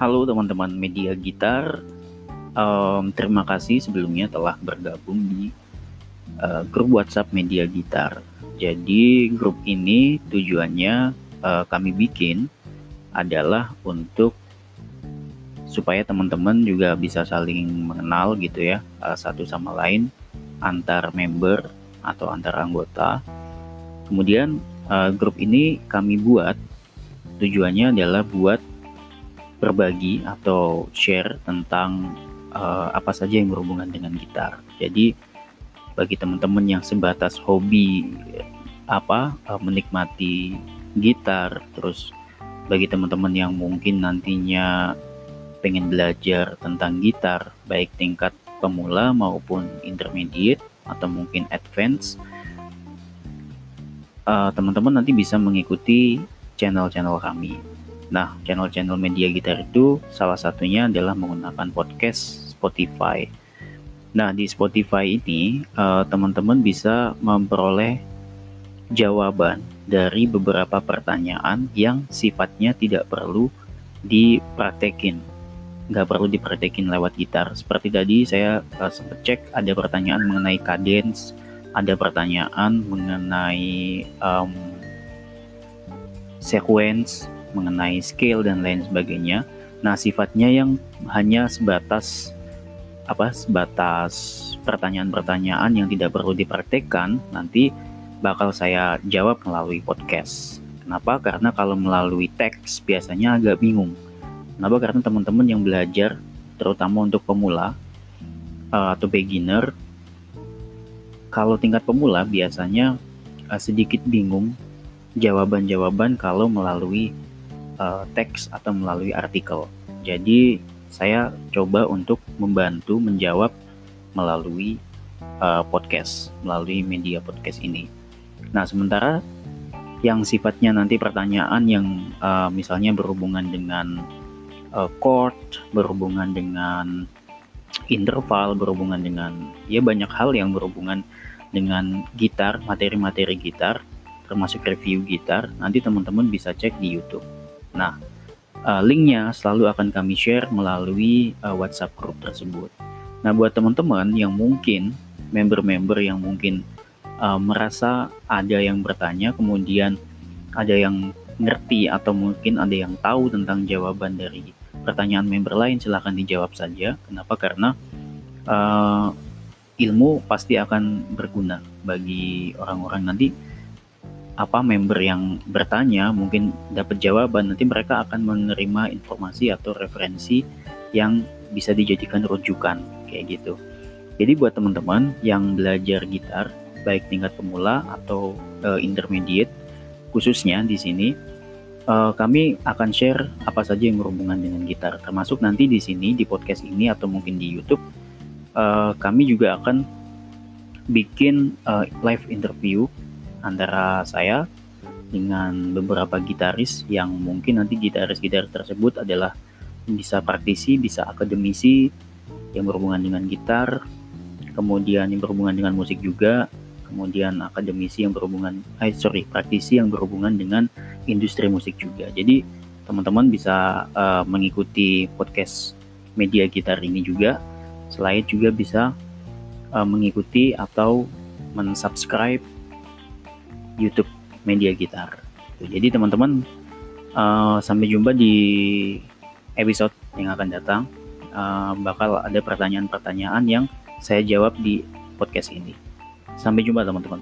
Halo teman-teman media gitar, um, terima kasih sebelumnya telah bergabung di uh, grup WhatsApp media gitar. Jadi grup ini tujuannya uh, kami bikin adalah untuk supaya teman-teman juga bisa saling mengenal gitu ya uh, satu sama lain antar member atau antar anggota. Kemudian uh, grup ini kami buat tujuannya adalah buat berbagi atau share tentang uh, apa saja yang berhubungan dengan gitar. Jadi bagi teman-teman yang sebatas hobi apa uh, menikmati gitar, terus bagi teman-teman yang mungkin nantinya pengen belajar tentang gitar, baik tingkat pemula maupun intermediate atau mungkin advance, uh, teman-teman nanti bisa mengikuti channel-channel kami. Nah, channel-channel media gitar itu salah satunya adalah menggunakan podcast Spotify. Nah, di Spotify ini uh, teman-teman bisa memperoleh jawaban dari beberapa pertanyaan yang sifatnya tidak perlu dipraktekin. Nggak perlu dipraktekin lewat gitar. Seperti tadi saya uh, sempat cek ada pertanyaan mengenai cadence, ada pertanyaan mengenai um, sequence, mengenai scale dan lain sebagainya. Nah, sifatnya yang hanya sebatas apa? Sebatas pertanyaan-pertanyaan yang tidak perlu dipraktekkan nanti bakal saya jawab melalui podcast. Kenapa? Karena kalau melalui teks biasanya agak bingung. Kenapa? Karena teman-teman yang belajar terutama untuk pemula uh, atau beginner kalau tingkat pemula biasanya uh, sedikit bingung jawaban-jawaban kalau melalui uh, teks atau melalui artikel. Jadi saya coba untuk membantu menjawab melalui uh, podcast, melalui media podcast ini. Nah, sementara yang sifatnya nanti pertanyaan yang uh, misalnya berhubungan dengan uh, chord, berhubungan dengan interval, berhubungan dengan ya banyak hal yang berhubungan dengan gitar, materi-materi gitar, termasuk review gitar. Nanti teman-teman bisa cek di YouTube. Nah, uh, linknya selalu akan kami share melalui uh, WhatsApp group tersebut. Nah, buat teman-teman yang mungkin member-member yang mungkin uh, merasa ada yang bertanya, kemudian ada yang ngerti atau mungkin ada yang tahu tentang jawaban dari pertanyaan member lain, silahkan dijawab saja. Kenapa? Karena uh, ilmu pasti akan berguna bagi orang-orang nanti apa member yang bertanya mungkin dapat jawaban nanti mereka akan menerima informasi atau referensi yang bisa dijadikan rujukan kayak gitu. Jadi buat teman-teman yang belajar gitar baik tingkat pemula atau uh, intermediate khususnya di sini uh, kami akan share apa saja yang berhubungan dengan gitar termasuk nanti di sini di podcast ini atau mungkin di YouTube uh, kami juga akan bikin uh, live interview antara saya dengan beberapa gitaris yang mungkin nanti gitaris-gitaris tersebut adalah bisa praktisi, bisa akademisi yang berhubungan dengan gitar, kemudian yang berhubungan dengan musik juga, kemudian akademisi yang berhubungan, eh, sorry, praktisi yang berhubungan dengan industri musik juga. Jadi teman-teman bisa uh, mengikuti podcast media gitar ini juga, selain juga bisa uh, mengikuti atau mensubscribe YouTube Media Gitar. Jadi teman-teman uh, sampai jumpa di episode yang akan datang. Uh, bakal ada pertanyaan-pertanyaan yang saya jawab di podcast ini. Sampai jumpa teman-teman.